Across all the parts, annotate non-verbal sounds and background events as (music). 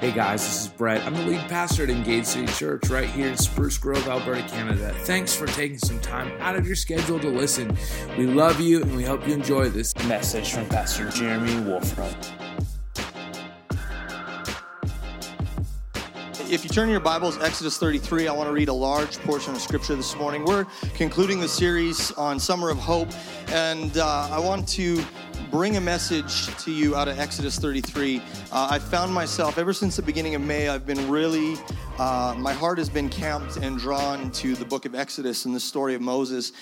Hey guys, this is Brett. I'm the lead pastor at Engage City Church right here in Spruce Grove, Alberta, Canada. Thanks for taking some time out of your schedule to listen. We love you and we hope you enjoy this message from Pastor Jeremy Wolfram. If you turn your Bibles, Exodus 33, I want to read a large portion of scripture this morning. We're concluding the series on Summer of Hope, and uh, I want to bring a message to you out of Exodus 33. Uh, I found myself, ever since the beginning of May, I've been really, uh, my heart has been camped and drawn to the book of Exodus and the story of Moses.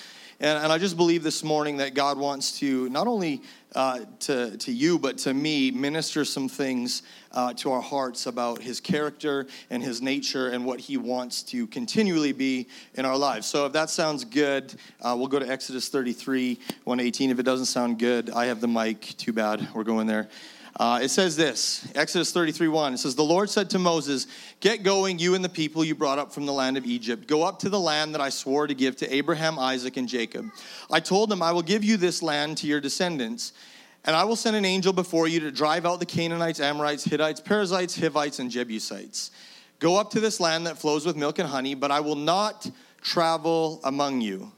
And, and I just believe this morning that God wants to not only uh, to, to you, but to me, minister some things uh, to our hearts about his character and his nature and what he wants to continually be in our lives. So if that sounds good, uh, we'll go to Exodus 33, 118. If it doesn't sound good, I have the mic. Too bad. We're going there. Uh, it says this Exodus 33 1. It says, The Lord said to Moses, Get going, you and the people you brought up from the land of Egypt. Go up to the land that I swore to give to Abraham, Isaac, and Jacob. I told them, I will give you this land to your descendants. And I will send an angel before you to drive out the Canaanites, Amorites, Hittites, Perizzites, Hivites, and Jebusites. Go up to this land that flows with milk and honey, but I will not travel among you,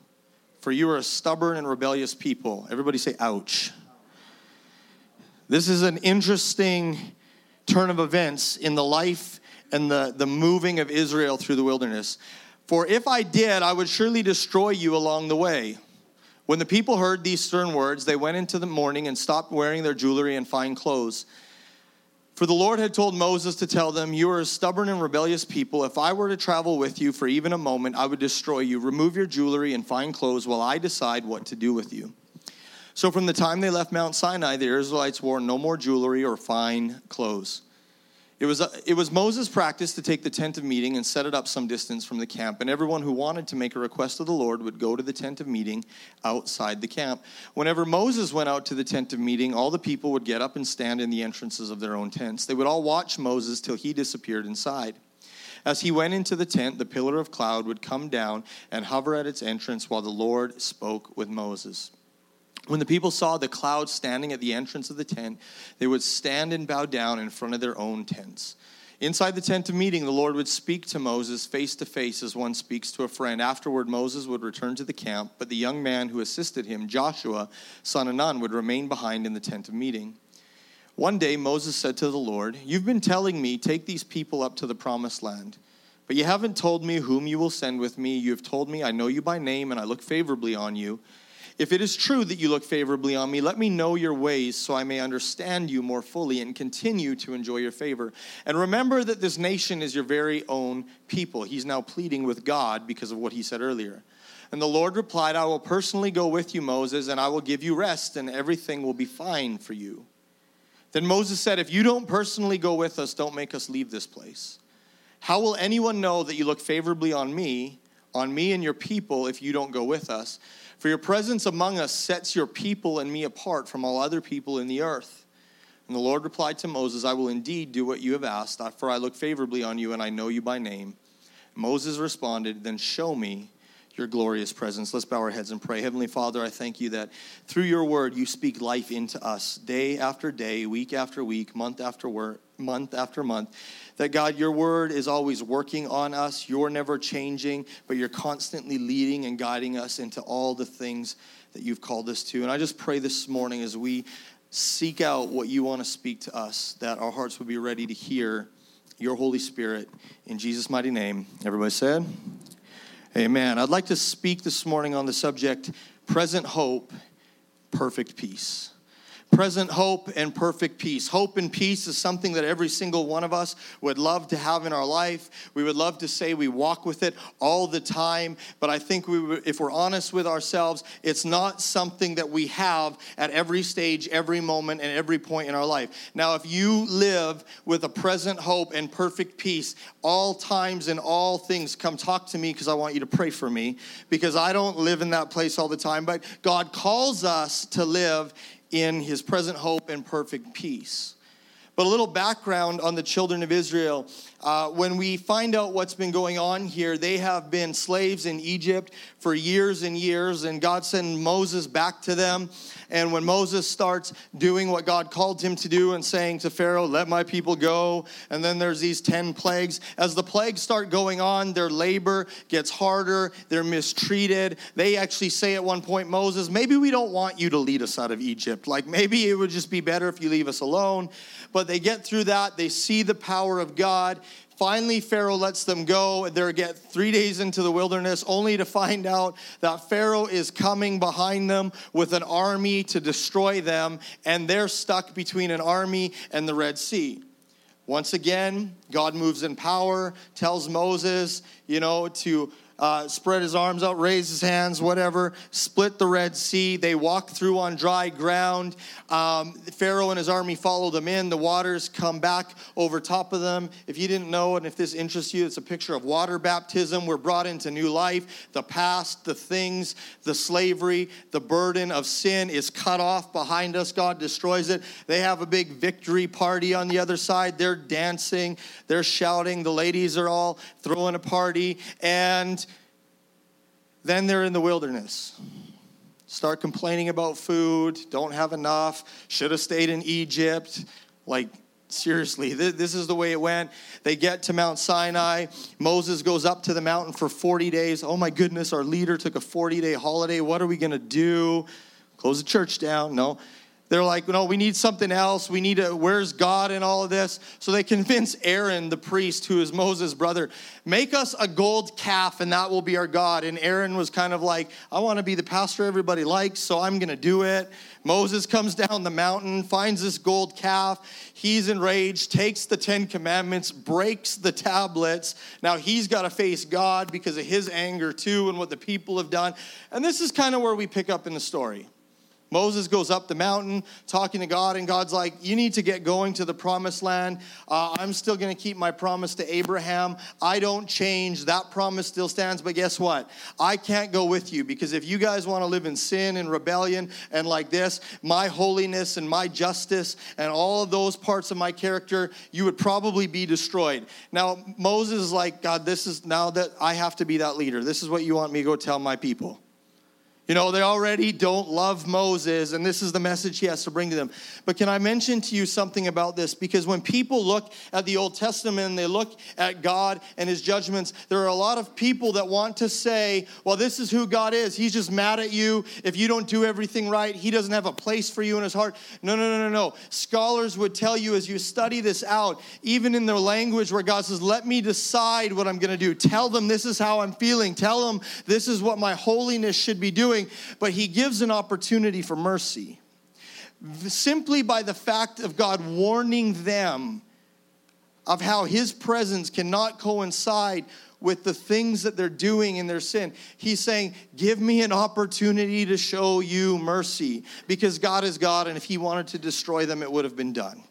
for you are a stubborn and rebellious people. Everybody say, ouch. This is an interesting turn of events in the life and the, the moving of Israel through the wilderness. For if I did, I would surely destroy you along the way. When the people heard these stern words, they went into the mourning and stopped wearing their jewelry and fine clothes. For the Lord had told Moses to tell them, You are a stubborn and rebellious people. If I were to travel with you for even a moment, I would destroy you. Remove your jewelry and fine clothes while I decide what to do with you. So from the time they left Mount Sinai, the Israelites wore no more jewelry or fine clothes. It was, it was Moses' practice to take the tent of meeting and set it up some distance from the camp, and everyone who wanted to make a request of the Lord would go to the tent of meeting outside the camp. Whenever Moses went out to the tent of meeting, all the people would get up and stand in the entrances of their own tents. They would all watch Moses till he disappeared inside. As he went into the tent, the pillar of cloud would come down and hover at its entrance while the Lord spoke with Moses. When the people saw the cloud standing at the entrance of the tent, they would stand and bow down in front of their own tents. Inside the tent of meeting, the Lord would speak to Moses face to face as one speaks to a friend. Afterward, Moses would return to the camp, but the young man who assisted him, Joshua, son of Nun, would remain behind in the tent of meeting. One day, Moses said to the Lord, You've been telling me, take these people up to the promised land. But you haven't told me whom you will send with me. You have told me, I know you by name, and I look favorably on you. If it is true that you look favorably on me, let me know your ways so I may understand you more fully and continue to enjoy your favor. And remember that this nation is your very own people. He's now pleading with God because of what he said earlier. And the Lord replied, I will personally go with you, Moses, and I will give you rest, and everything will be fine for you. Then Moses said, If you don't personally go with us, don't make us leave this place. How will anyone know that you look favorably on me, on me and your people, if you don't go with us? For your presence among us sets your people and me apart from all other people in the earth. And the Lord replied to Moses, I will indeed do what you have asked, for I look favorably on you and I know you by name. Moses responded, Then show me your glorious presence. Let's bow our heads and pray. Heavenly Father, I thank you that through your word you speak life into us day after day, week after week, month after word, month after month. That God, your word is always working on us. You're never changing, but you're constantly leading and guiding us into all the things that you've called us to. And I just pray this morning as we seek out what you want to speak to us, that our hearts would be ready to hear your Holy Spirit. In Jesus' mighty name, everybody said, Amen. I'd like to speak this morning on the subject present hope, perfect peace present hope and perfect peace. Hope and peace is something that every single one of us would love to have in our life. We would love to say we walk with it all the time, but I think we if we're honest with ourselves, it's not something that we have at every stage, every moment, and every point in our life. Now, if you live with a present hope and perfect peace all times and all things, come talk to me because I want you to pray for me because I don't live in that place all the time, but God calls us to live in his present hope and perfect peace. But a little background on the children of Israel. Uh, when we find out what's been going on here, they have been slaves in Egypt for years and years, and God sent Moses back to them. And when Moses starts doing what God called him to do and saying to Pharaoh, Let my people go, and then there's these 10 plagues, as the plagues start going on, their labor gets harder, they're mistreated. They actually say at one point, Moses, maybe we don't want you to lead us out of Egypt. Like maybe it would just be better if you leave us alone. But they get through that, they see the power of God. Finally, Pharaoh lets them go. They're get three days into the wilderness, only to find out that Pharaoh is coming behind them with an army to destroy them, and they're stuck between an army and the Red Sea. Once again, God moves in power, tells Moses, you know, to uh, spread his arms out, raise his hands, whatever, split the Red Sea. They walk through on dry ground. Um, Pharaoh and his army follow them in. The waters come back over top of them. If you didn't know, and if this interests you, it's a picture of water baptism. We're brought into new life. The past, the things, the slavery, the burden of sin is cut off behind us. God destroys it. They have a big victory party on the other side. They're dancing, they're shouting. The ladies are all throwing a party. And then they're in the wilderness. Start complaining about food, don't have enough, should have stayed in Egypt. Like, seriously, this is the way it went. They get to Mount Sinai. Moses goes up to the mountain for 40 days. Oh my goodness, our leader took a 40 day holiday. What are we going to do? Close the church down? No. They're like, no, we need something else. We need a, where's God in all of this? So they convince Aaron, the priest, who is Moses' brother, make us a gold calf and that will be our God. And Aaron was kind of like, I want to be the pastor everybody likes, so I'm going to do it. Moses comes (laughs) down the mountain, finds this gold calf. He's enraged, takes the Ten Commandments, breaks the tablets. Now he's got to face God because of his anger too and what the people have done. And this is kind of where we pick up in the story. Moses goes up the mountain talking to God, and God's like, You need to get going to the promised land. Uh, I'm still going to keep my promise to Abraham. I don't change. That promise still stands. But guess what? I can't go with you because if you guys want to live in sin and rebellion and like this, my holiness and my justice and all of those parts of my character, you would probably be destroyed. Now, Moses is like, God, this is now that I have to be that leader. This is what you want me to go tell my people. You know, they already don't love Moses, and this is the message he has to bring to them. But can I mention to you something about this? Because when people look at the Old Testament and they look at God and his judgments, there are a lot of people that want to say, well, this is who God is. He's just mad at you. If you don't do everything right, he doesn't have a place for you in his heart. No, no, no, no, no. Scholars would tell you as you study this out, even in their language where God says, let me decide what I'm going to do. Tell them this is how I'm feeling. Tell them this is what my holiness should be doing but he gives an opportunity for mercy. Simply by the fact of God warning them of how his presence cannot coincide with the things that they're doing in their sin. He's saying, Give me an opportunity to show you mercy because God is God, and if He wanted to destroy them, it would have been done.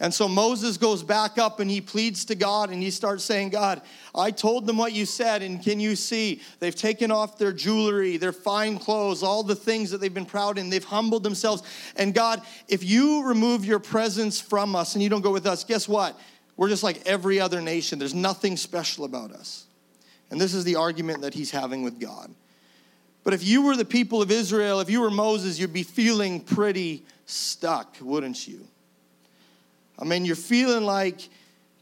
And so Moses goes back up and he pleads to God and he starts saying, God, I told them what you said, and can you see? They've taken off their jewelry, their fine clothes, all the things that they've been proud in. They've humbled themselves. And God, if you remove your presence from us and you don't go with us, guess what? We're just like every other nation. There's nothing special about us. And this is the argument that he's having with God. But if you were the people of Israel, if you were Moses, you'd be feeling pretty stuck, wouldn't you? I mean, you're feeling like,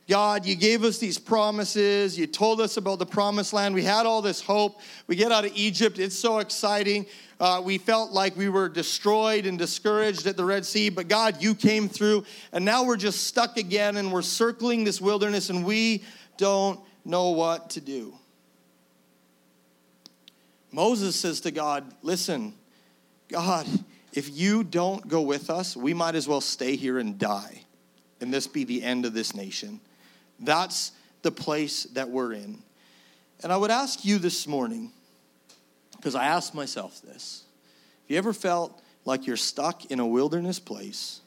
God, you gave us these promises. You told us about the promised land. We had all this hope. We get out of Egypt. It's so exciting. Uh, we felt like we were destroyed and discouraged at the Red Sea, but God, you came through. And now we're just stuck again and we're circling this wilderness and we don't know what to do. Moses says to God, Listen, God, if you don't go with us, we might as well stay here and die and this be the end of this nation. That's the place that we're in. And I would ask you this morning, because I asked myself this have you ever felt like you're stuck in a wilderness place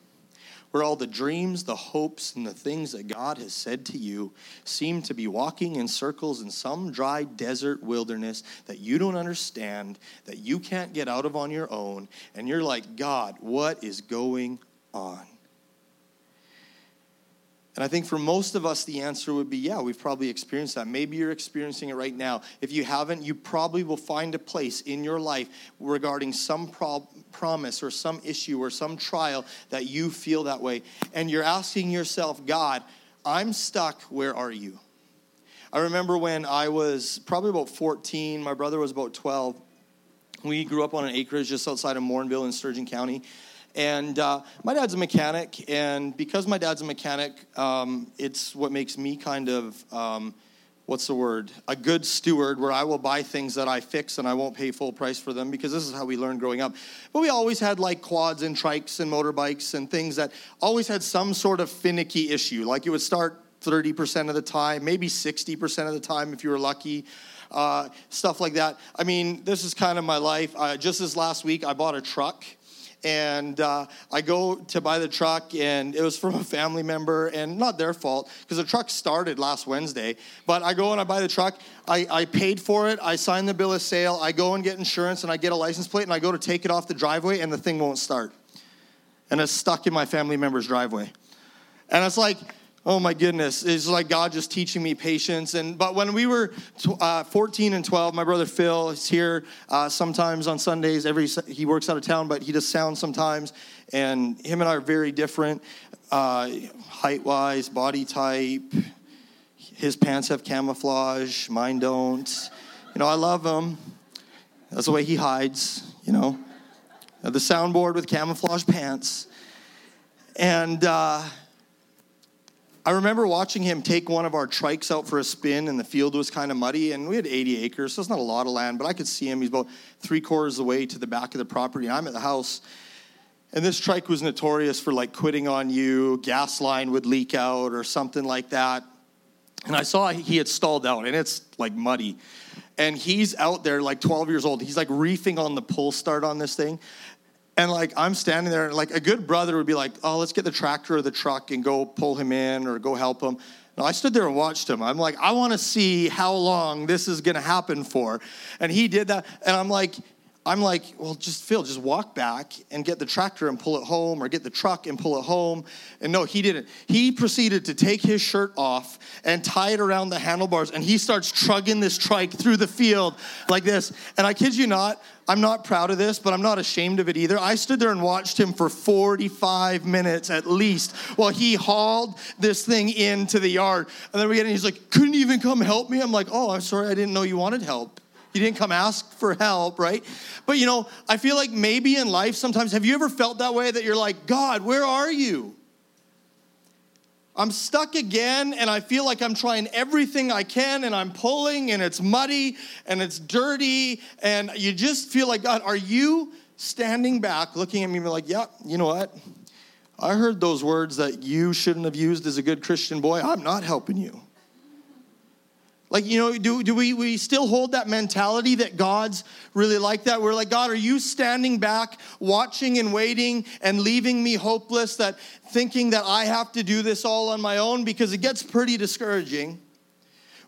where all the dreams, the hopes, and the things that God has said to you seem to be walking in circles in some dry desert wilderness that you don't understand, that you can't get out of on your own, and you're like, God, what is going on? And I think for most of us, the answer would be yeah, we've probably experienced that. Maybe you're experiencing it right now. If you haven't, you probably will find a place in your life regarding some pro- promise or some issue or some trial that you feel that way. And you're asking yourself, God, I'm stuck. Where are you? I remember when I was probably about 14, my brother was about 12. We grew up on an acreage just outside of Morinville in Sturgeon County. And uh, my dad's a mechanic, and because my dad's a mechanic, um, it's what makes me kind of, um, what's the word, a good steward where I will buy things that I fix and I won't pay full price for them because this is how we learned growing up. But we always had like quads and trikes and motorbikes and things that always had some sort of finicky issue. Like it would start 30% of the time, maybe 60% of the time if you were lucky. Uh, stuff like that. I mean, this is kind of my life. Uh, just this last week, I bought a truck and uh, I go to buy the truck, and it was from a family member, and not their fault because the truck started last Wednesday. But I go and I buy the truck. I, I paid for it. I sign the bill of sale. I go and get insurance, and I get a license plate, and I go to take it off the driveway, and the thing won't start, and it's stuck in my family member's driveway. And it's like, Oh my goodness, it's like God just teaching me patience. And but when we were uh, 14 and 12, my brother Phil is here uh, sometimes on Sundays. Every he works out of town, but he does sound sometimes. And him and I are very different, uh, height wise, body type. His pants have camouflage, mine don't. You know, I love him. That's the way he hides. You know, the soundboard with camouflage pants, and uh, I remember watching him take one of our trikes out for a spin, and the field was kind of muddy, and we had 80 acres, so it's not a lot of land, but I could see him. He's about three quarters of the way to the back of the property. I'm at the house, and this trike was notorious for like quitting on you, gas line would leak out, or something like that. And I saw he had stalled out, and it's like muddy. And he's out there, like 12 years old. He's like reefing on the pull start on this thing. And like I'm standing there, like a good brother would be like, "Oh, let's get the tractor or the truck and go pull him in or go help him." No, I stood there and watched him. I'm like, I want to see how long this is going to happen for. And he did that, and I'm like, I'm like, well, just Phil, just walk back and get the tractor and pull it home, or get the truck and pull it home. And no, he didn't. He proceeded to take his shirt off and tie it around the handlebars, and he starts trugging this trike through the field like this. And I kid you not, I'm not proud of this, but I'm not ashamed of it either. I stood there and watched him for 45 minutes at least while he hauled this thing into the yard. And then we get in, he's like, couldn't even come help me? I'm like, oh, I'm sorry, I didn't know you wanted help. You didn't come ask for help, right? But you know, I feel like maybe in life sometimes, have you ever felt that way that you're like, God, where are you? I'm stuck again and I feel like I'm trying everything I can and I'm pulling and it's muddy and it's dirty and you just feel like, God, are you standing back looking at me like, yeah, you know what? I heard those words that you shouldn't have used as a good Christian boy. I'm not helping you. Like, you know, do, do we, we still hold that mentality that God's really like that? We're like, God, are you standing back, watching and waiting and leaving me hopeless, that thinking that I have to do this all on my own? Because it gets pretty discouraging.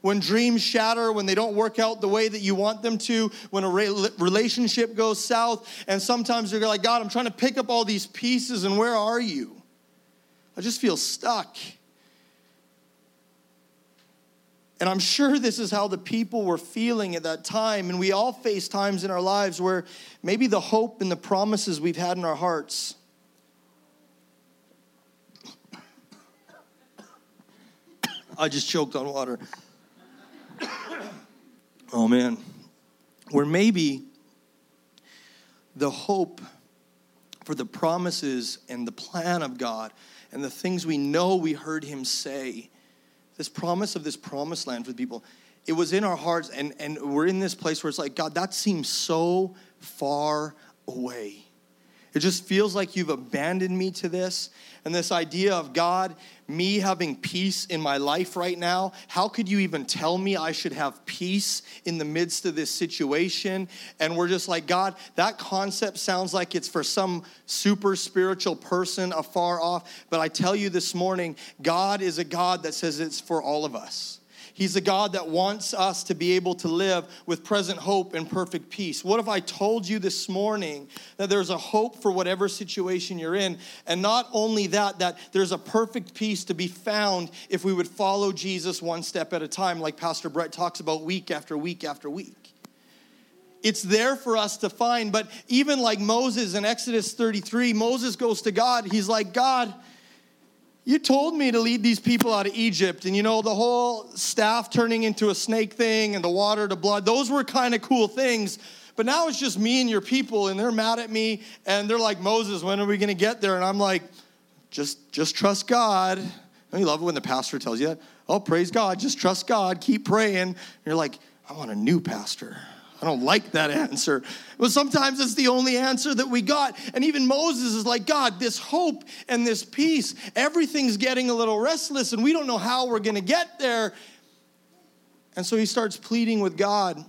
When dreams shatter, when they don't work out the way that you want them to, when a relationship goes south, and sometimes you're like, God, I'm trying to pick up all these pieces, and where are you? I just feel stuck. And I'm sure this is how the people were feeling at that time. And we all face times in our lives where maybe the hope and the promises we've had in our hearts. (coughs) I just choked on water. (coughs) oh man. Where maybe the hope for the promises and the plan of God and the things we know we heard Him say this promise of this promised land for the people, it was in our hearts, and, and we're in this place where it's like, God, that seems so far away. It just feels like you've abandoned me to this. And this idea of God, me having peace in my life right now, how could you even tell me I should have peace in the midst of this situation? And we're just like, God, that concept sounds like it's for some super spiritual person afar off. But I tell you this morning, God is a God that says it's for all of us. He's a God that wants us to be able to live with present hope and perfect peace. What if I told you this morning that there's a hope for whatever situation you're in? And not only that, that there's a perfect peace to be found if we would follow Jesus one step at a time, like Pastor Brett talks about week after week after week it's there for us to find. But even like Moses in Exodus 33, Moses goes to God. He's like, God, you told me to lead these people out of Egypt. And you know, the whole staff turning into a snake thing and the water to blood, those were kind of cool things. But now it's just me and your people, and they're mad at me. And they're like, Moses, when are we going to get there? And I'm like, just, just trust God. Don't you love it when the pastor tells you that? Oh, praise God, just trust God, keep praying. And you're like, I want a new pastor. I don't like that answer. But sometimes it's the only answer that we got. And even Moses is like, God, this hope and this peace, everything's getting a little restless, and we don't know how we're going to get there. And so he starts pleading with God.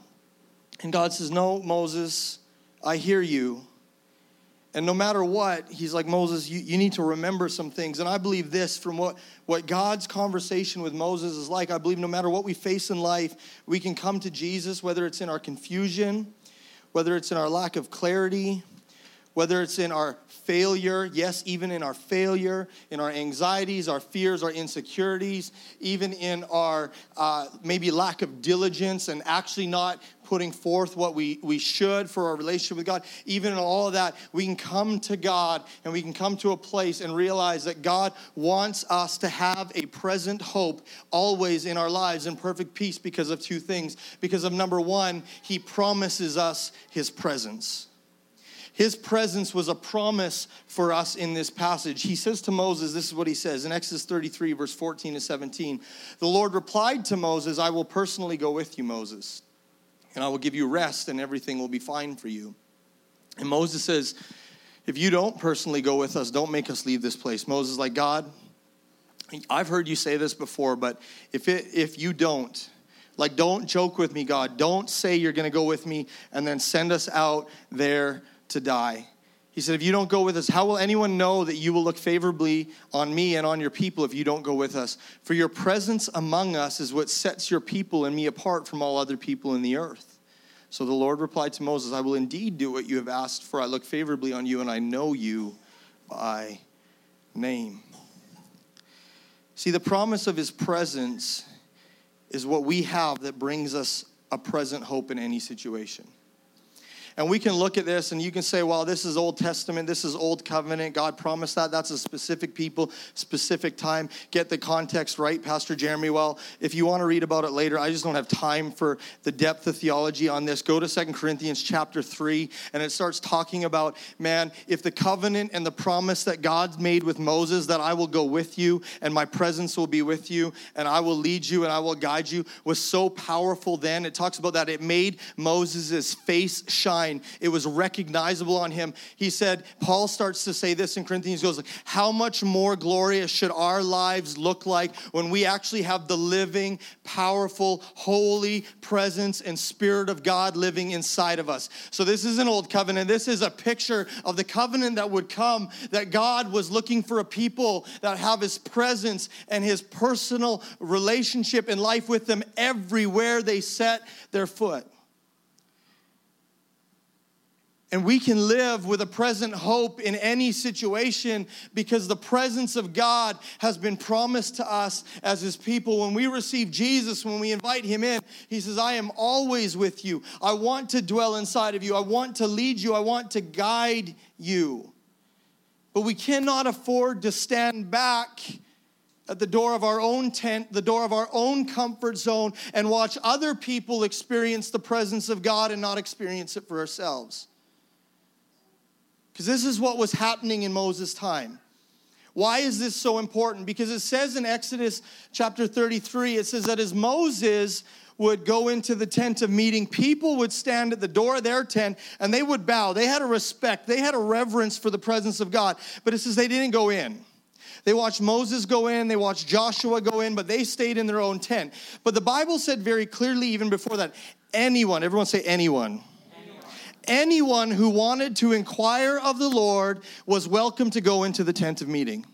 And God says, No, Moses, I hear you. And no matter what, he's like, Moses, you, you need to remember some things. And I believe this from what, what God's conversation with Moses is like. I believe no matter what we face in life, we can come to Jesus, whether it's in our confusion, whether it's in our lack of clarity, whether it's in our failure, yes, even in our failure, in our anxieties, our fears, our insecurities, even in our uh, maybe lack of diligence and actually not putting forth what we, we should for our relationship with God, even in all of that, we can come to God and we can come to a place and realize that God wants us to have a present hope always in our lives in perfect peace because of two things. Because of number one, He promises us His presence. His presence was a promise for us in this passage. He says to Moses, this is what he says in Exodus 33, verse 14 to 17. The Lord replied to Moses, I will personally go with you, Moses, and I will give you rest, and everything will be fine for you. And Moses says, If you don't personally go with us, don't make us leave this place. Moses like, God, I've heard you say this before, but if, it, if you don't, like, don't joke with me, God. Don't say you're going to go with me and then send us out there to die. He said, If you don't go with us, how will anyone know that you will look favorably on me and on your people if you don't go with us? For your presence among us is what sets your people and me apart from all other people in the earth. So the Lord replied to Moses, I will indeed do what you have asked, for I look favorably on you and I know you by name. See, the promise of his presence is what we have that brings us a present hope in any situation. And we can look at this and you can say, well, this is Old Testament, this is Old Covenant. God promised that. That's a specific people, specific time. Get the context right, Pastor Jeremy. Well, if you want to read about it later, I just don't have time for the depth of theology on this. Go to Second Corinthians chapter 3, and it starts talking about, man, if the covenant and the promise that God made with Moses that I will go with you and my presence will be with you and I will lead you and I will guide you was so powerful then. It talks about that it made Moses' face shine It was recognizable on him. He said, Paul starts to say this in Corinthians, he goes, How much more glorious should our lives look like when we actually have the living, powerful, holy presence and spirit of God living inside of us? So, this is an old covenant. This is a picture of the covenant that would come, that God was looking for a people that have his presence and his personal relationship in life with them everywhere they set their foot. And we can live with a present hope in any situation because the presence of God has been promised to us as His people. When we receive Jesus, when we invite Him in, He says, I am always with you. I want to dwell inside of you. I want to lead you. I want to guide you. But we cannot afford to stand back at the door of our own tent, the door of our own comfort zone, and watch other people experience the presence of God and not experience it for ourselves. Because this is what was happening in Moses' time. Why is this so important? Because it says in Exodus chapter 33, it says that as Moses would go into the tent of meeting, people would stand at the door of their tent and they would bow. They had a respect, they had a reverence for the presence of God. But it says they didn't go in. They watched Moses go in, they watched Joshua go in, but they stayed in their own tent. But the Bible said very clearly, even before that, anyone, everyone say anyone anyone who wanted to inquire of the Lord was welcome to go into the tent of meeting.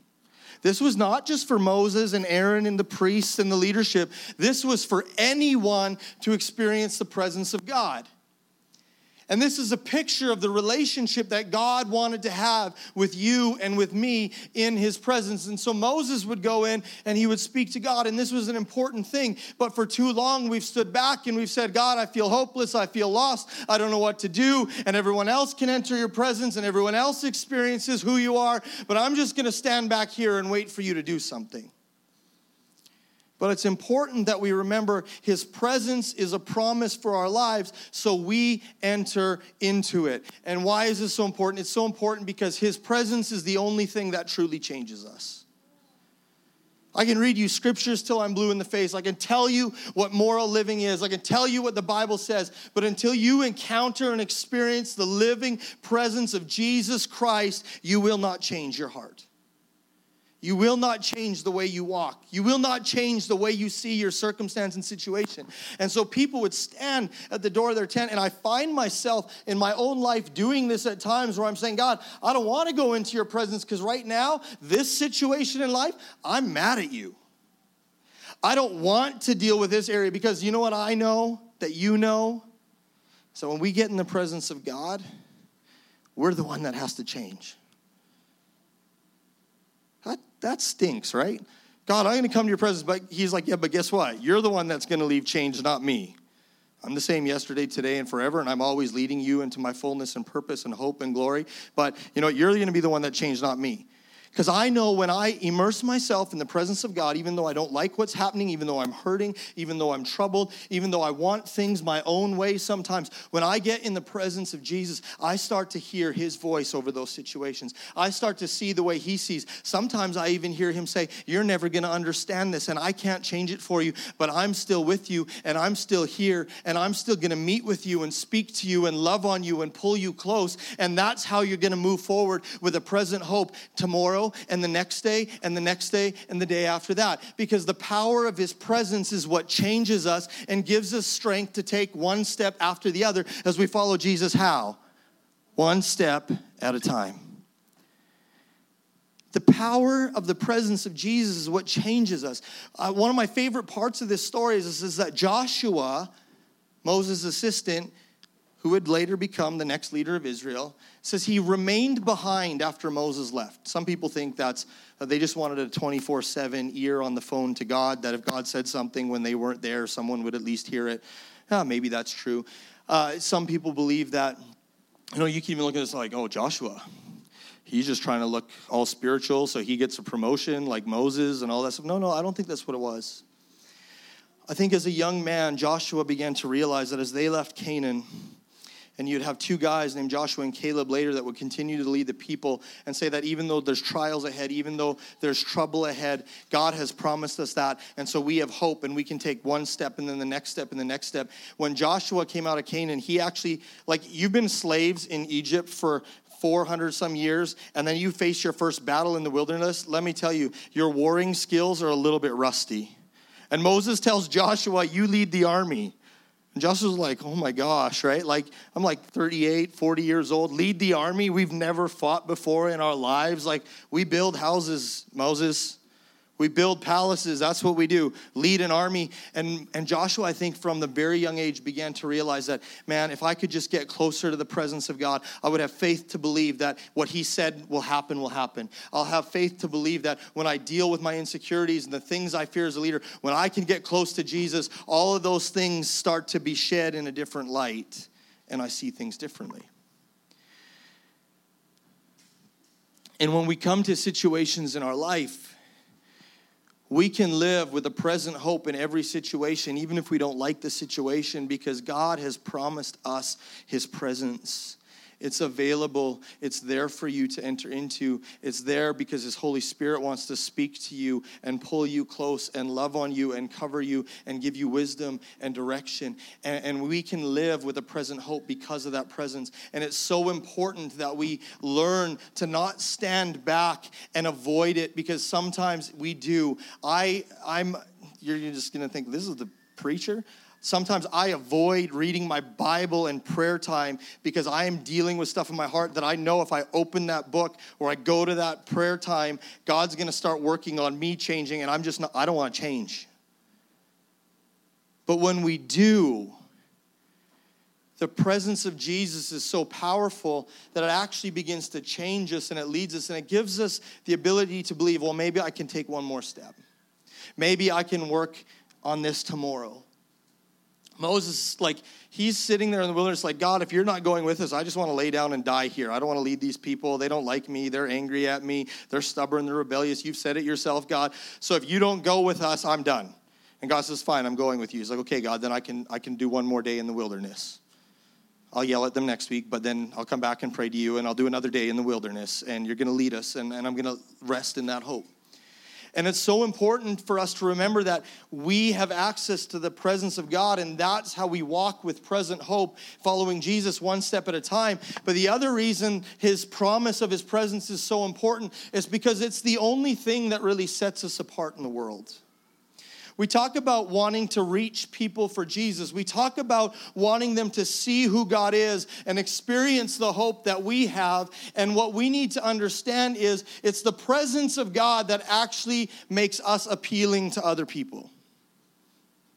This was not just for Moses and Aaron and the priests and the leadership. This was for anyone to experience the presence of God. And this is a picture of the relationship that God wanted to have with you and with me in his presence. And so Moses would go in and he would speak to God, and this was an important thing. But for too long, we've stood back and we've said, God, I feel hopeless, I feel lost, I don't know what to do. And everyone else can enter your presence and everyone else experiences who you are, but I'm just gonna stand back here and wait for you to do something. But it's important that we remember his presence is a promise for our lives, so we enter into it. And why is this so important? It's so important because his presence is the only thing that truly changes us. I can read you scriptures till I'm blue in the face. I can tell you what moral living is. I can tell you what the Bible says. But until you encounter and experience the living presence of Jesus Christ, you will not change your heart. You will not change the way you walk. You will not change the way you see your circumstance and situation. And so people would stand at the door of their tent, and I find myself in my own life doing this at times where I'm saying, God, I don't want to go into your presence because right now, this situation in life, I'm mad at you. I don't want to deal with this area because you know what I know that you know? So when we get in the presence of God, we're the one that has to change. That, stinks, right? God, I'm going to come to your presence. But he's like, yeah, but guess what? You're the one that's going to leave change, not me. I'm the same yesterday, today, and forever, and I'm always leading you into my fullness and purpose and hope and glory. But, you know, you're going to be the one that changed, not me. Because I know when I immerse myself in the presence of God, even though I don't like what's happening, even though I'm hurting, even though I'm troubled, even though I want things my own way sometimes, when I get in the presence of Jesus, I start to hear his voice over those situations. I start to see the way he sees. Sometimes I even hear him say, You're never going to understand this, and I can't change it for you, but I'm still with you, and I'm still here, and I'm still going to meet with you and speak to you and love on you and pull you close. And that's how you're going to move forward with a present hope tomorrow tomorrow and the next day and the next day and the day after that. Because the power of His presence is what changes us and gives us strength to take one step after the other as we follow Jesus. How? One step at a time. The power of the presence of Jesus is what changes us. Uh, one of my favorite parts of this story is, is that Joshua, Moses' assistant, who would later become the next leader of Israel, says he remained behind after Moses left. Some people think that's that they just wanted a 24 7 ear on the phone to God, that if God said something when they weren't there, someone would at least hear it. Yeah, maybe that's true. Uh, some people believe that, you know, you can even look at this like, oh, Joshua, he's just trying to look all spiritual so he gets a promotion like Moses and all that stuff. No, no, I don't think that's what it was. I think as a young man, Joshua began to realize that as they left Canaan, and you'd have two guys named Joshua and Caleb later that would continue to lead the people and say that even though there's trials ahead, even though there's trouble ahead, God has promised us that. And so we have hope and we can take one step and then the next step and the next step. When Joshua came out of Canaan, he actually, like, you've been slaves in Egypt for 400 some years, and then you face your first battle in the wilderness. Let me tell you, your warring skills are a little bit rusty. And Moses tells Joshua, You lead the army. And Joshua's like, oh my gosh, right? Like, I'm like 38, 40 years old, lead the army. We've never fought before in our lives. Like, we build houses, Moses. We build palaces. That's what we do. Lead an army. And, and Joshua, I think, from the very young age, began to realize that, man, if I could just get closer to the presence of God, I would have faith to believe that what he said will happen will happen. I'll have faith to believe that when I deal with my insecurities and the things I fear as a leader, when I can get close to Jesus, all of those things start to be shed in a different light, and I see things differently. And when we come to situations in our life, we can live with a present hope in every situation, even if we don't like the situation, because God has promised us His presence. It's available. It's there for you to enter into. It's there because His Holy Spirit wants to speak to you and pull you close and love on you and cover you and give you wisdom and direction. And, and we can live with a present hope because of that presence. And it's so important that we learn to not stand back and avoid it because sometimes we do. I, I'm, you're just going to think this is the preacher. Sometimes I avoid reading my Bible and prayer time because I am dealing with stuff in my heart that I know if I open that book or I go to that prayer time, God's going to start working on me changing, and I'm just not, I don't want to change. But when we do, the presence of Jesus is so powerful that it actually begins to change us and it leads us and it gives us the ability to believe, well, maybe I can take one more step. Maybe I can work on this tomorrow. Moses, like, he's sitting there in the wilderness, like, God, if you're not going with us, I just want to lay down and die here. I don't want to lead these people. They don't like me. They're angry at me. They're stubborn. They're rebellious. You've said it yourself, God. So if you don't go with us, I'm done. And God says, Fine, I'm going with you. He's like, Okay, God, then I can, I can do one more day in the wilderness. I'll yell at them next week, but then I'll come back and pray to you, and I'll do another day in the wilderness, and you're going to lead us, and, and I'm going to rest in that hope. And it's so important for us to remember that we have access to the presence of God, and that's how we walk with present hope, following Jesus one step at a time. But the other reason his promise of his presence is so important is because it's the only thing that really sets us apart in the world. We talk about wanting to reach people for Jesus. We talk about wanting them to see who God is and experience the hope that we have. And what we need to understand is it's the presence of God that actually makes us appealing to other people.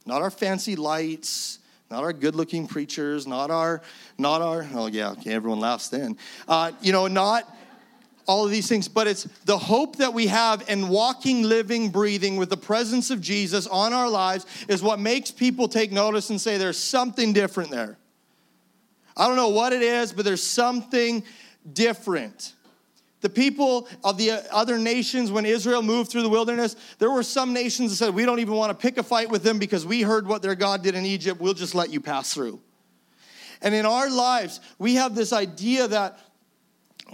Not our fancy lights, not our good-looking preachers, not our, not our. Oh yeah, okay, everyone laughs then. Uh, you know, not all of these things, but it's the hope that we have in walking, living, breathing with the presence of Jesus on our lives is what makes people take notice and say there's something different there. I don't know what it is, but there's something different. The people of the other nations, when Israel moved through the wilderness, there were some nations that said, We don't even want to pick a fight with them because we heard what their God did in Egypt. We'll just let you pass through. And in our lives, we have this idea that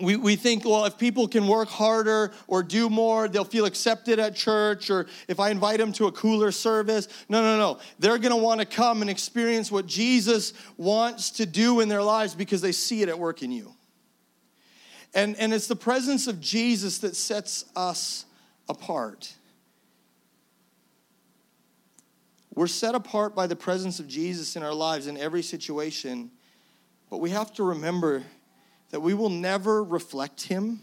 we, we think, well, if people can work harder or do more, they'll feel accepted at church, or if I invite them to a cooler service. No, no, no. They're going to want to come and experience what Jesus wants to do in their lives because they see it at work in you. And, and it's the presence of Jesus that sets us apart. We're set apart by the presence of Jesus in our lives in every situation, but we have to remember that we will never reflect him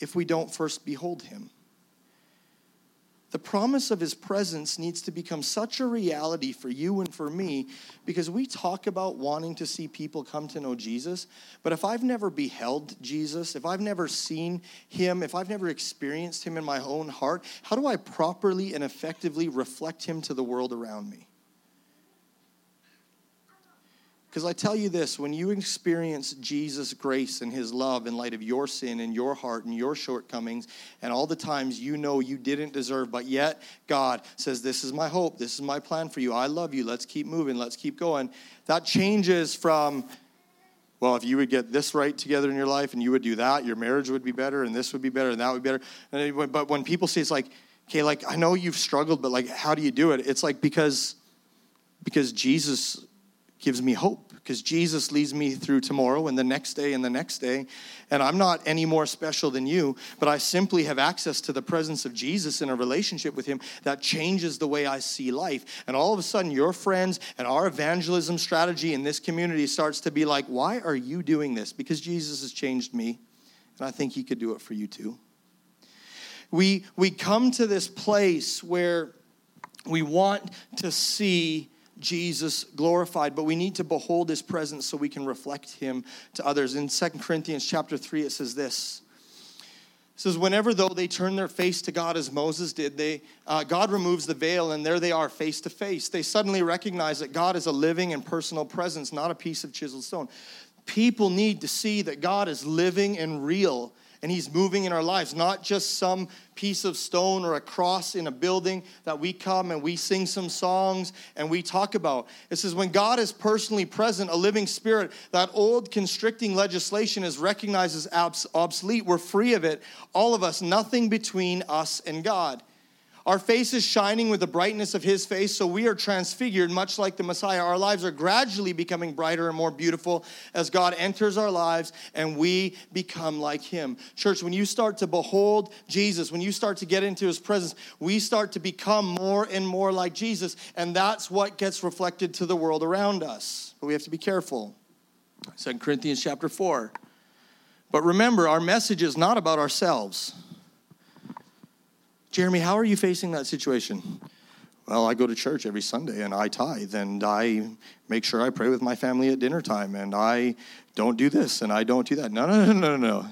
if we don't first behold him. The promise of his presence needs to become such a reality for you and for me because we talk about wanting to see people come to know Jesus. But if I've never beheld Jesus, if I've never seen him, if I've never experienced him in my own heart, how do I properly and effectively reflect him to the world around me? Because I tell you this when you experience Jesus' grace and his love in light of your sin and your heart and your shortcomings and all the times you know you didn't deserve, but yet God says, This is my hope, this is my plan for you, I love you, let's keep moving, let's keep going. That changes from, well, if you would get this right together in your life and you would do that, your marriage would be better and this would be better and that would be better. But when people say it's like, okay, like I know you've struggled, but like how do you do it? It's like because because Jesus gives me hope because Jesus leads me through tomorrow and the next day and the next day. And I'm not any more special than you, but I simply have access to the presence of Jesus in a relationship with Him that changes the way I see life. And all of a sudden, your friends and our evangelism strategy in this community starts to be like, why are you doing this? Because Jesus has changed me, and I think He could do it for you too. We, we come to this place where we want to see Jesus glorified, but we need to behold his presence so we can reflect him to others. In Second Corinthians chapter 3, it says this. It says, whenever though they turn their face to God as Moses did, they, uh, God removes the veil and there they are face to face. They suddenly recognize that God is a living and personal presence, not a piece of chiseled stone. People need to see that God is living and real and He's moving in our lives, not just some piece of stone or a cross in a building that we come and we sing some songs and we talk about. It says, when God is personally present, a living spirit, that old constricting legislation is recognized as obsolete. We're free of it, all of us, nothing between us and God. Our face is shining with the brightness of his face, so we are transfigured much like the Messiah. Our lives are gradually becoming brighter and more beautiful as God enters our lives and we become like him. Church, when you start to behold Jesus, when you start to get into his presence, we start to become more and more like Jesus, and that's what gets reflected to the world around us. But we have to be careful. 2 Corinthians chapter 4. But remember, our message is not about ourselves. Jeremy, how are you facing that situation? Well, I go to church every Sunday and I tithe and I make sure I pray with my family at dinner time and I don't do this and I don't do that. No, no, no, no, no. No.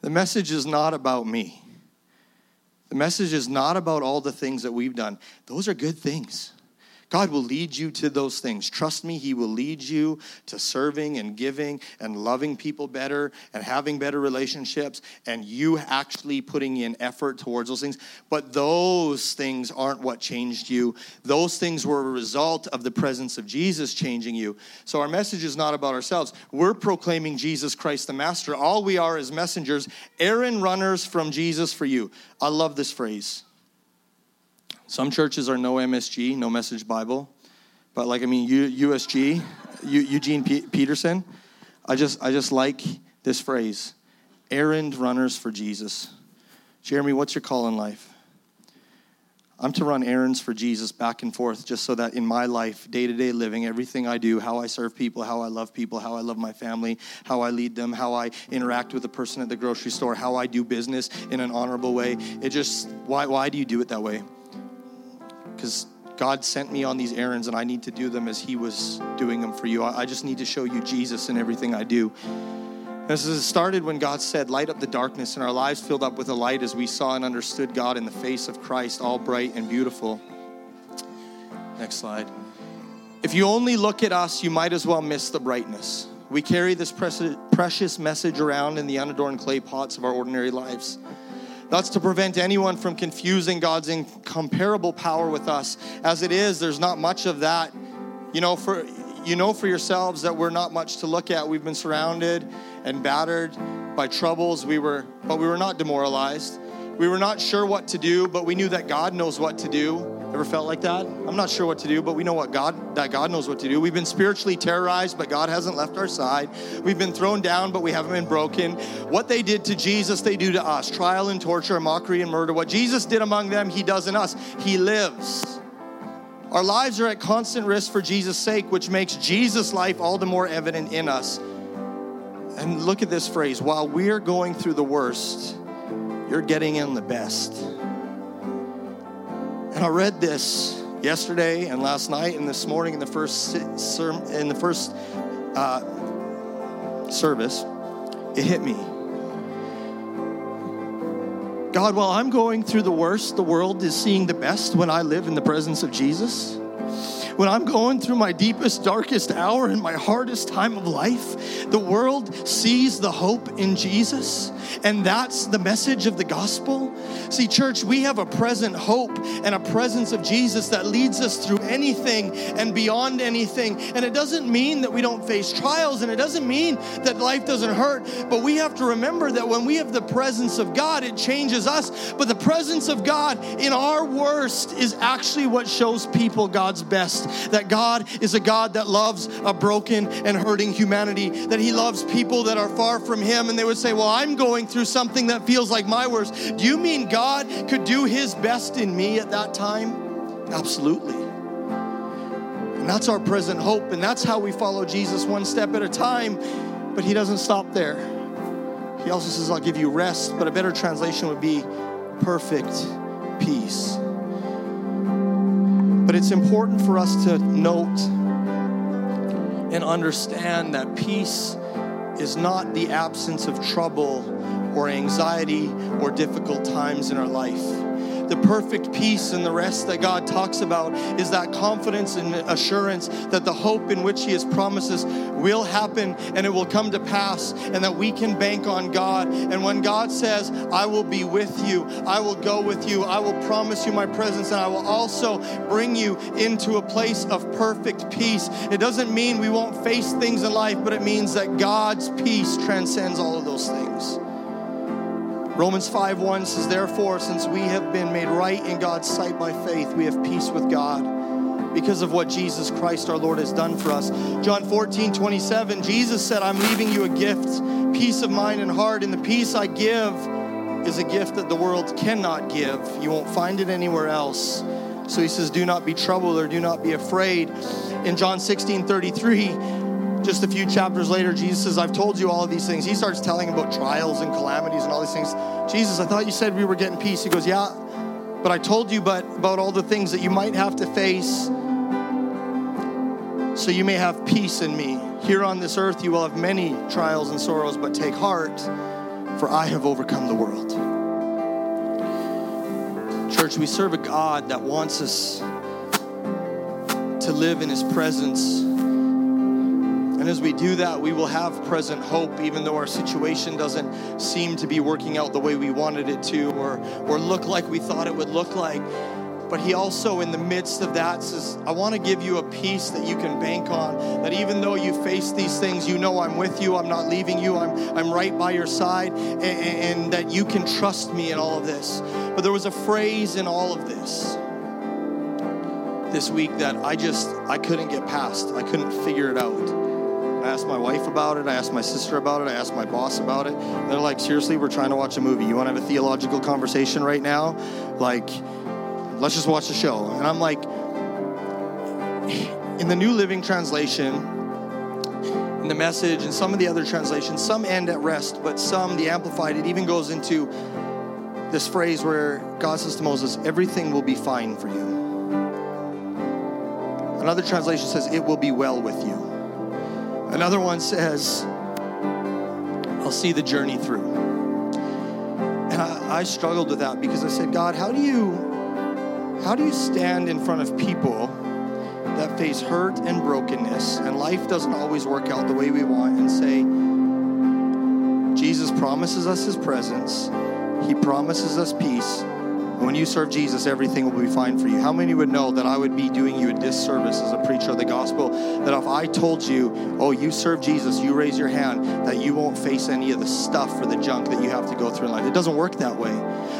The message is not about me. The message is not about all the things that we've done. Those are good things. God will lead you to those things. Trust me, He will lead you to serving and giving and loving people better and having better relationships and you actually putting in effort towards those things. But those things aren't what changed you. Those things were a result of the presence of Jesus changing you. So our message is not about ourselves. We're proclaiming Jesus Christ the Master. All we are is messengers, errand runners from Jesus for you. I love this phrase. Some churches are no MSG, no Message Bible, but like I mean U- USG, U- Eugene P- Peterson. I just I just like this phrase, errand runners for Jesus. Jeremy, what's your call in life? I'm to run errands for Jesus back and forth just so that in my life, day to day living, everything I do, how I serve people, how I love people, how I love my family, how I lead them, how I interact with the person at the grocery store, how I do business in an honorable way. It just, why, why do you do it that way? Because God sent me on these errands and I need to do them as He was doing them for you. I just need to show you Jesus in everything I do. This is started when God said, Light up the darkness, and our lives filled up with a light as we saw and understood God in the face of Christ, all bright and beautiful. Next slide. If you only look at us, you might as well miss the brightness. We carry this precious message around in the unadorned clay pots of our ordinary lives. That's to prevent anyone from confusing God's incomparable power with us. As it is, there's not much of that. You know, for you know for yourselves that we're not much to look at. We've been surrounded and battered by troubles. We were, but we were not demoralized. We were not sure what to do, but we knew that God knows what to do. Ever felt like that? I'm not sure what to do, but we know what God that God knows what to do. We've been spiritually terrorized, but God hasn't left our side. We've been thrown down, but we haven't been broken. What they did to Jesus, they do to us. Trial and torture, mockery and murder. What Jesus did among them, he does in us. He lives. Our lives are at constant risk for Jesus' sake, which makes Jesus' life all the more evident in us. And look at this phrase while we're going through the worst, you're getting in the best. And I read this yesterday and last night and this morning in the first in the first uh, service. It hit me. God, while I'm going through the worst, the world is seeing the best when I live in the presence of Jesus when I'm going through my deepest, darkest hour and my hardest time of life, the world sees the hope in Jesus. And that's the message of the gospel. See, church, we have a present hope and a presence of Jesus that leads us through anything and beyond anything. And it doesn't mean that we don't face trials and it doesn't mean that life doesn't hurt, but we have to remember that when we have the presence of God, it changes us. But the presence of God in our worst is actually what shows people God's best that God is a God that loves a broken and hurting humanity, that He loves people that are far from Him. And they would say, Well, I'm going through something that feels like my worst. Do you mean God could do His best in me at that time? Absolutely. And that's our present hope, and that's how we follow Jesus one step at a time. But He doesn't stop there. He also says, I'll give you rest, but a better translation would be perfect peace. But it's important for us to note and understand that peace is not the absence of trouble or anxiety or difficult times in our life the perfect peace and the rest that God talks about is that confidence and assurance that the hope in which He has promises will happen and it will come to pass, and that we can bank on God. And when God says, I will be with you, I will go with you, I will promise you my presence, and I will also bring you into a place of perfect peace, it doesn't mean we won't face things in life, but it means that God's peace transcends all of those things. Romans 5 1 says, Therefore, since we have been made right in God's sight by faith, we have peace with God because of what Jesus Christ our Lord has done for us. John 14 27, Jesus said, I'm leaving you a gift, peace of mind and heart, and the peace I give is a gift that the world cannot give. You won't find it anywhere else. So he says, Do not be troubled or do not be afraid. In John 16 33, just a few chapters later, Jesus says, I've told you all of these things. He starts telling about trials and calamities and all these things. Jesus, I thought you said we were getting peace. He goes, Yeah, but I told you but about all the things that you might have to face so you may have peace in me. Here on this earth, you will have many trials and sorrows, but take heart, for I have overcome the world. Church, we serve a God that wants us to live in His presence. And as we do that, we will have present hope, even though our situation doesn't seem to be working out the way we wanted it to or, or look like we thought it would look like. But he also, in the midst of that, says, I want to give you a peace that you can bank on. That even though you face these things, you know I'm with you, I'm not leaving you, I'm, I'm right by your side, and, and that you can trust me in all of this. But there was a phrase in all of this this week that I just I couldn't get past. I couldn't figure it out. I asked my wife about it. I asked my sister about it. I asked my boss about it. They're like, seriously, we're trying to watch a movie. You want to have a theological conversation right now? Like, let's just watch the show. And I'm like, in the New Living Translation, in the message, and some of the other translations, some end at rest, but some, the Amplified, it even goes into this phrase where God says to Moses, everything will be fine for you. Another translation says, it will be well with you. Another one says, I'll see the journey through. And I, I struggled with that because I said, God, how do you how do you stand in front of people that face hurt and brokenness and life doesn't always work out the way we want and say, Jesus promises us his presence, he promises us peace. When you serve Jesus, everything will be fine for you. How many would know that I would be doing you a disservice as a preacher of the gospel? That if I told you, oh, you serve Jesus, you raise your hand, that you won't face any of the stuff or the junk that you have to go through in life. It doesn't work that way.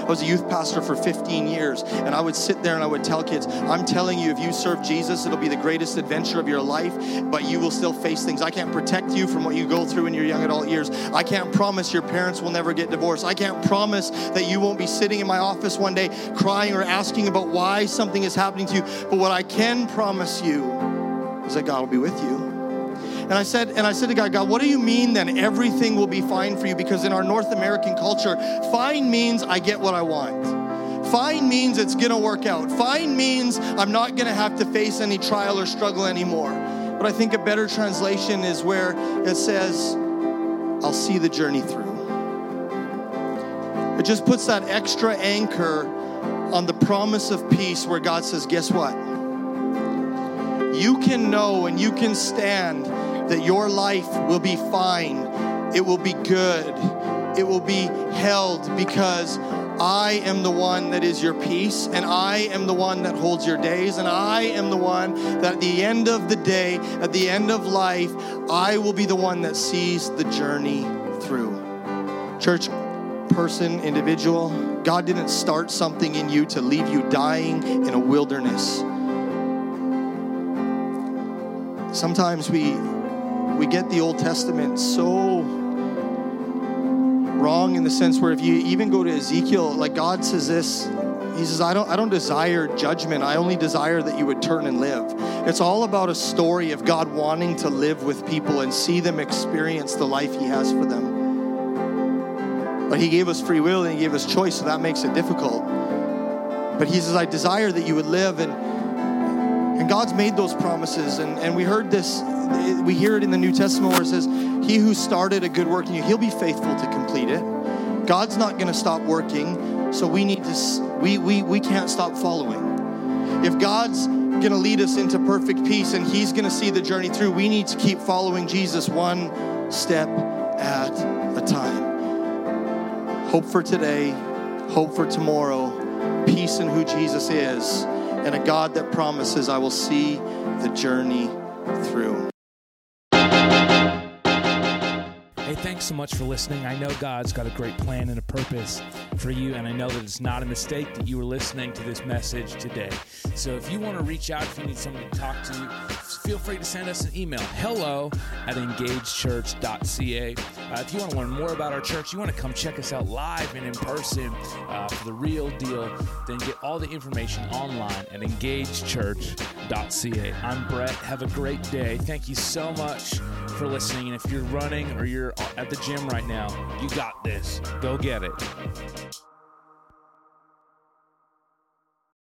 I was a youth pastor for 15 years, and I would sit there and I would tell kids, I'm telling you, if you serve Jesus, it'll be the greatest adventure of your life, but you will still face things. I can't protect you from what you go through in your young adult years. I can't promise your parents will never get divorced. I can't promise that you won't be sitting in my office one day crying or asking about why something is happening to you. But what I can promise you is that God will be with you. And I said, and I said to God, God, what do you mean then everything will be fine for you? Because in our North American culture, fine means I get what I want. Fine means it's gonna work out. Fine means I'm not gonna have to face any trial or struggle anymore. But I think a better translation is where it says, I'll see the journey through. It just puts that extra anchor on the promise of peace where God says, Guess what? You can know and you can stand that your life will be fine, it will be good, it will be held because I am the one that is your peace, and I am the one that holds your days, and I am the one that at the end of the day, at the end of life, I will be the one that sees the journey through. Church, person, individual, God didn't start something in you to leave you dying in a wilderness. Sometimes we we get the Old Testament so wrong in the sense where if you even go to Ezekiel, like God says this, he says, I don't, I don't desire judgment. I only desire that you would turn and live. It's all about a story of God wanting to live with people and see them experience the life He has for them. But He gave us free will and He gave us choice, so that makes it difficult. But He says, I desire that you would live. And, and God's made those promises. And, and we heard this we hear it in the New Testament where it says, He who started a good work in you, he'll be faithful to complete it. God's not going to stop working, so we need to, we, we, we can't stop following. If God's going to lead us into perfect peace and He's going to see the journey through, we need to keep following Jesus one step at a time. Hope for today, hope for tomorrow, peace in who Jesus is, and a God that promises, I will see the journey through. Hey, thanks so much for listening. I know God's got a great plan and a purpose for you, and I know that it's not a mistake that you were listening to this message today. So if you want to reach out, if you need someone to talk to, feel free to send us an email hello at engagechurch.ca. Uh, if you want to learn more about our church, you want to come check us out live and in person uh, for the real deal, then get all the information online at engagechurch.ca. I'm Brett. Have a great day. Thank you so much for listening. And if you're running or you're at the gym right now, you got this. Go get it.